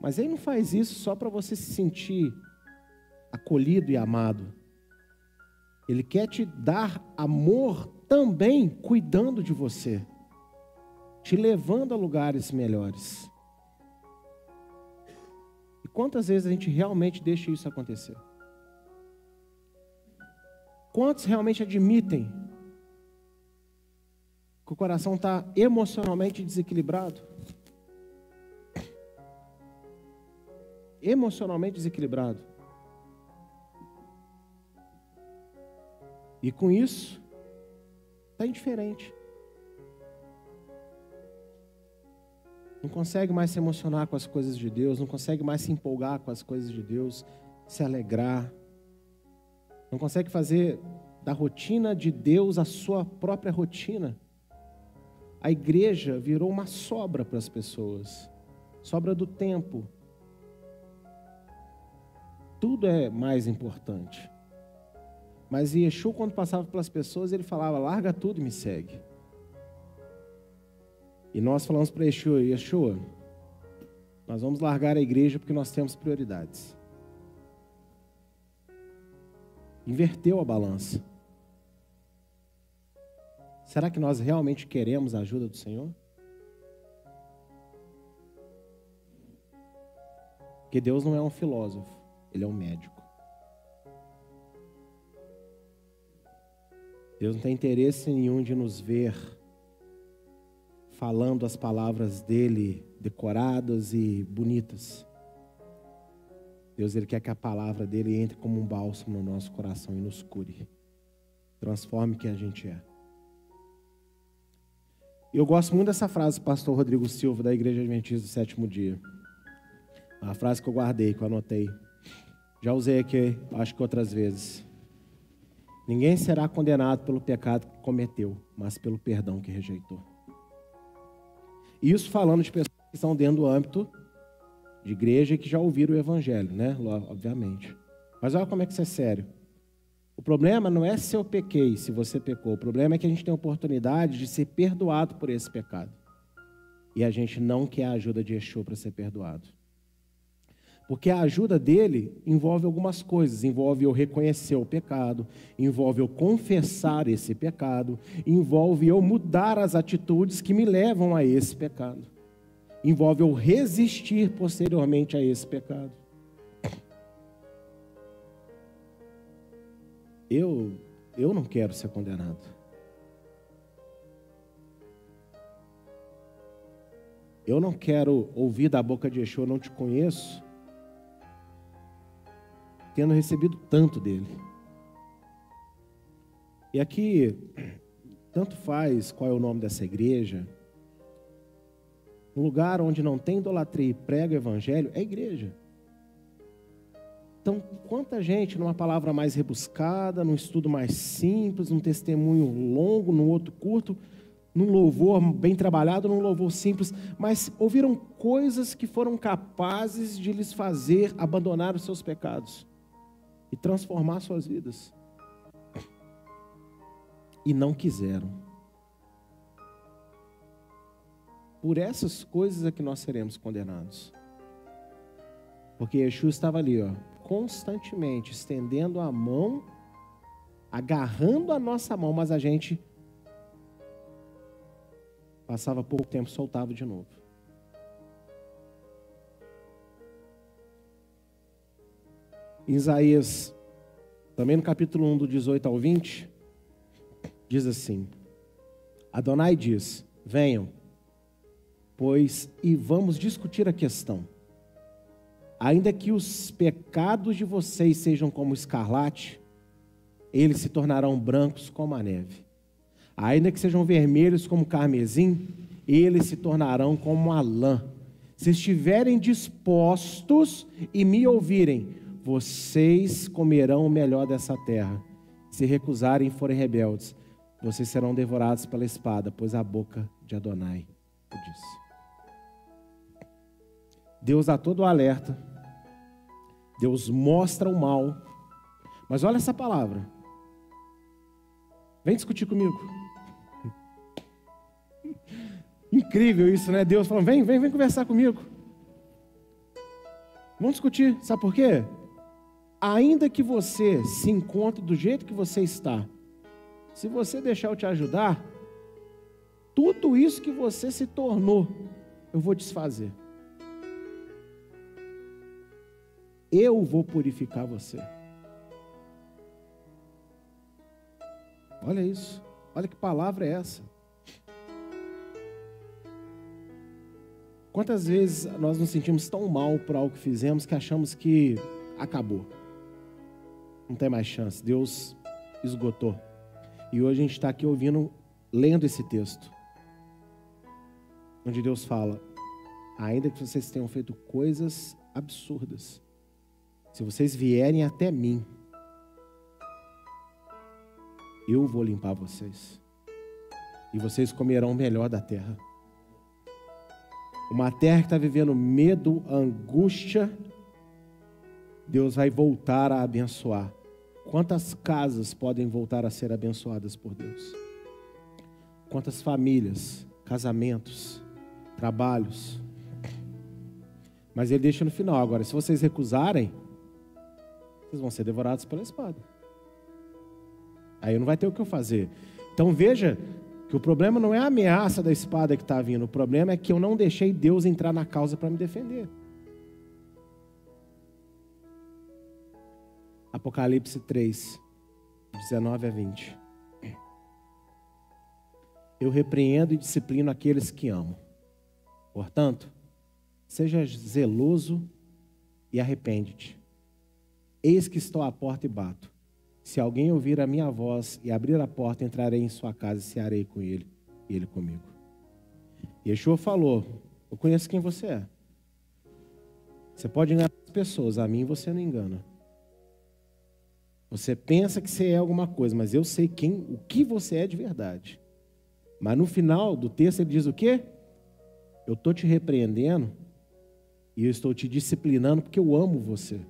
Mas ele não faz isso só para você se sentir acolhido e amado. Ele quer te dar amor também cuidando de você te levando a lugares melhores. E quantas vezes a gente realmente deixa isso acontecer? Quantos realmente admitem que o coração está emocionalmente desequilibrado? Emocionalmente desequilibrado. E com isso, está indiferente. não consegue mais se emocionar com as coisas de Deus, não consegue mais se empolgar com as coisas de Deus, se alegrar, não consegue fazer da rotina de Deus a sua própria rotina. A igreja virou uma sobra para as pessoas, sobra do tempo. Tudo é mais importante. Mas Yeshua, quando passava pelas pessoas, ele falava: larga tudo e me segue. E nós falamos para Yeshua, Yeshua, nós vamos largar a igreja porque nós temos prioridades. Inverteu a balança. Será que nós realmente queremos a ajuda do Senhor? Porque Deus não é um filósofo, Ele é um médico. Deus não tem interesse nenhum de nos ver falando as palavras dele decoradas e bonitas. Deus ele quer que a palavra dele entre como um bálsamo no nosso coração e nos cure. Transforme quem a gente é. Eu gosto muito dessa frase do pastor Rodrigo Silva, da Igreja Adventista do Sétimo Dia. Uma frase que eu guardei, que eu anotei. Já usei aqui, acho que outras vezes. Ninguém será condenado pelo pecado que cometeu, mas pelo perdão que rejeitou. Isso falando de pessoas que estão dentro do âmbito de igreja e que já ouviram o evangelho, né? Obviamente. Mas olha como é que isso é sério. O problema não é se eu pequei, se você pecou. O problema é que a gente tem a oportunidade de ser perdoado por esse pecado. E a gente não quer a ajuda de Yeshua para ser perdoado. Porque a ajuda dele envolve algumas coisas, envolve eu reconhecer o pecado, envolve eu confessar esse pecado, envolve eu mudar as atitudes que me levam a esse pecado. Envolve eu resistir posteriormente a esse pecado. Eu eu não quero ser condenado. Eu não quero ouvir da boca de Yeshua, eu não te conheço tendo recebido tanto dele. E aqui, tanto faz qual é o nome dessa igreja, um lugar onde não tem idolatria e prega o evangelho é igreja. Então, quanta gente numa palavra mais rebuscada, num estudo mais simples, num testemunho longo, num outro curto, num louvor bem trabalhado, num louvor simples, mas ouviram coisas que foram capazes de lhes fazer abandonar os seus pecados e transformar suas vidas. E não quiseram. Por essas coisas é que nós seremos condenados. Porque Yeshua estava ali, ó, constantemente estendendo a mão, agarrando a nossa mão, mas a gente passava pouco tempo, soltava de novo. Isaías, também no capítulo 1, do 18 ao 20, diz assim: Adonai diz: Venham, pois, e vamos discutir a questão. Ainda que os pecados de vocês sejam como escarlate, eles se tornarão brancos como a neve. Ainda que sejam vermelhos como carmesim, eles se tornarão como a lã. Se estiverem dispostos e me ouvirem, vocês comerão o melhor dessa terra. Se recusarem e forem rebeldes, vocês serão devorados pela espada, pois a boca de Adonai o disse. Deus dá todo o alerta. Deus mostra o mal. Mas olha essa palavra. Vem discutir comigo. Incrível isso, né? Deus falando: vem, vem, vem conversar comigo. Vamos discutir. Sabe por quê? Ainda que você se encontre do jeito que você está, se você deixar eu te ajudar, tudo isso que você se tornou, eu vou desfazer. Eu vou purificar você. Olha isso. Olha que palavra é essa. Quantas vezes nós nos sentimos tão mal por algo que fizemos que achamos que acabou não tem mais chance. Deus esgotou. E hoje a gente está aqui ouvindo, lendo esse texto, onde Deus fala: ainda que vocês tenham feito coisas absurdas, se vocês vierem até mim, eu vou limpar vocês, e vocês comerão o melhor da terra. Uma terra que está vivendo medo, angústia, Deus vai voltar a abençoar. Quantas casas podem voltar a ser abençoadas por Deus? Quantas famílias, casamentos, trabalhos. Mas ele deixa no final agora: se vocês recusarem, vocês vão ser devorados pela espada. Aí não vai ter o que eu fazer. Então veja que o problema não é a ameaça da espada que está vindo, o problema é que eu não deixei Deus entrar na causa para me defender. Apocalipse 3, 19 a 20. Eu repreendo e disciplino aqueles que amo. Portanto, seja zeloso e arrepende-te. Eis que estou à porta e bato. Se alguém ouvir a minha voz e abrir a porta, entrarei em sua casa e cearei com ele e ele comigo. Yeshua falou: Eu conheço quem você é. Você pode enganar as pessoas, a mim você não engana. Você pensa que você é alguma coisa, mas eu sei quem, o que você é de verdade. Mas no final do texto ele diz o quê? Eu estou te repreendendo e eu estou te disciplinando porque eu amo você.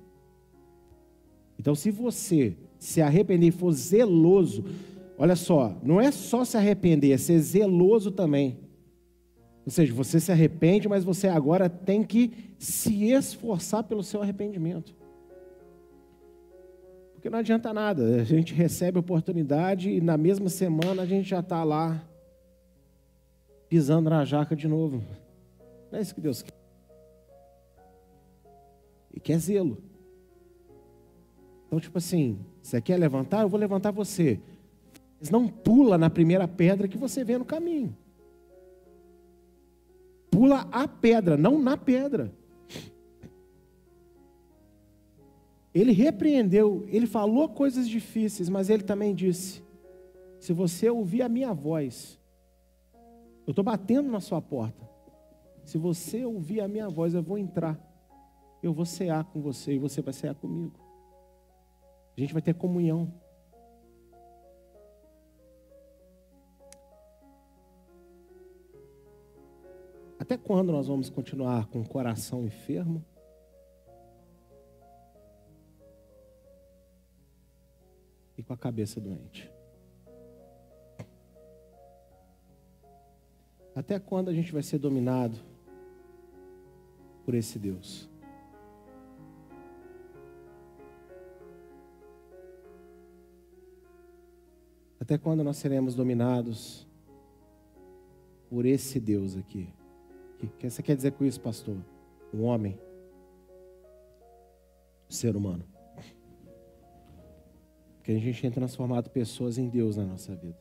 Então, se você se arrepender e for zeloso, olha só, não é só se arrepender, é ser zeloso também. Ou seja, você se arrepende, mas você agora tem que se esforçar pelo seu arrependimento. Porque não adianta nada, a gente recebe a oportunidade e na mesma semana a gente já está lá pisando na jaca de novo. Não é isso que Deus quer. E quer zelo. Então, tipo assim, você quer levantar? Eu vou levantar você. Mas não pula na primeira pedra que você vê no caminho. Pula a pedra, não na pedra. Ele repreendeu, ele falou coisas difíceis, mas ele também disse: se você ouvir a minha voz, eu estou batendo na sua porta. Se você ouvir a minha voz, eu vou entrar. Eu vou cear com você e você vai cear comigo. A gente vai ter comunhão. Até quando nós vamos continuar com o coração enfermo? Com a cabeça doente? Até quando a gente vai ser dominado por esse Deus? Até quando nós seremos dominados por esse Deus aqui? O que você quer dizer com isso, pastor? Um homem, um ser humano. Que a gente tenha transformado pessoas em Deus na nossa vida.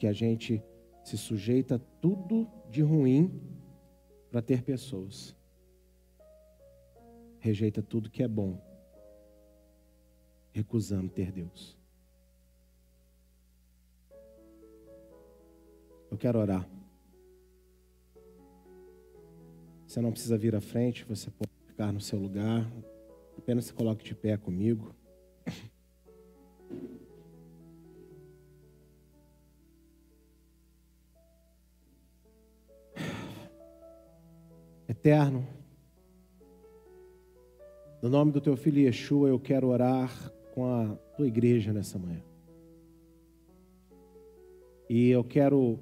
Que a gente se sujeita a tudo de ruim para ter pessoas. Rejeita tudo que é bom, recusando ter Deus. Eu quero orar. Você não precisa vir à frente, você pode ficar no seu lugar. Apenas se coloque de pé comigo. Eterno, no nome do teu filho Yeshua, eu quero orar com a tua igreja nessa manhã. E eu quero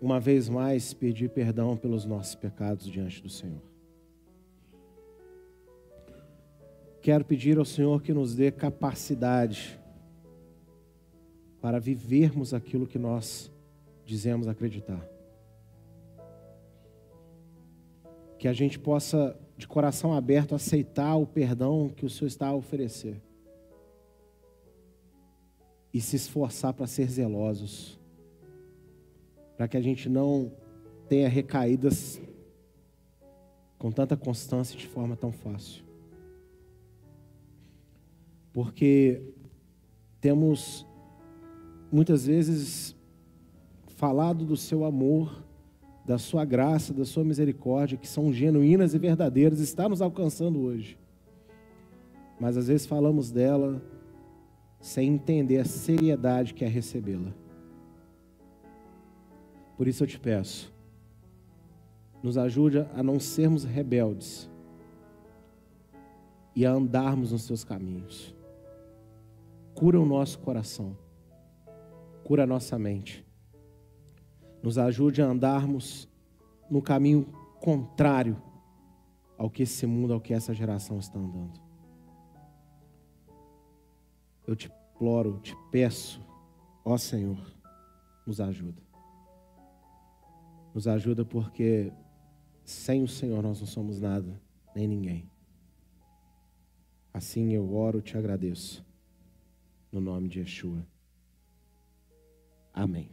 uma vez mais pedir perdão pelos nossos pecados diante do Senhor. Quero pedir ao Senhor que nos dê capacidade para vivermos aquilo que nós dizemos acreditar. Que a gente possa, de coração aberto, aceitar o perdão que o Senhor está a oferecer. E se esforçar para ser zelosos para que a gente não tenha recaídas com tanta constância e de forma tão fácil. Porque temos muitas vezes falado do seu amor, da sua graça, da sua misericórdia, que são genuínas e verdadeiras, está nos alcançando hoje. Mas às vezes falamos dela sem entender a seriedade que é recebê-la. Por isso eu te peço, nos ajude a não sermos rebeldes e a andarmos nos teus caminhos. Cura o nosso coração, cura a nossa mente. Nos ajude a andarmos no caminho contrário ao que esse mundo, ao que essa geração está andando. Eu te imploro, te peço, ó Senhor, nos ajuda. Nos ajuda porque sem o Senhor nós não somos nada, nem ninguém. Assim eu oro, te agradeço. No nome de Yeshua. Amém.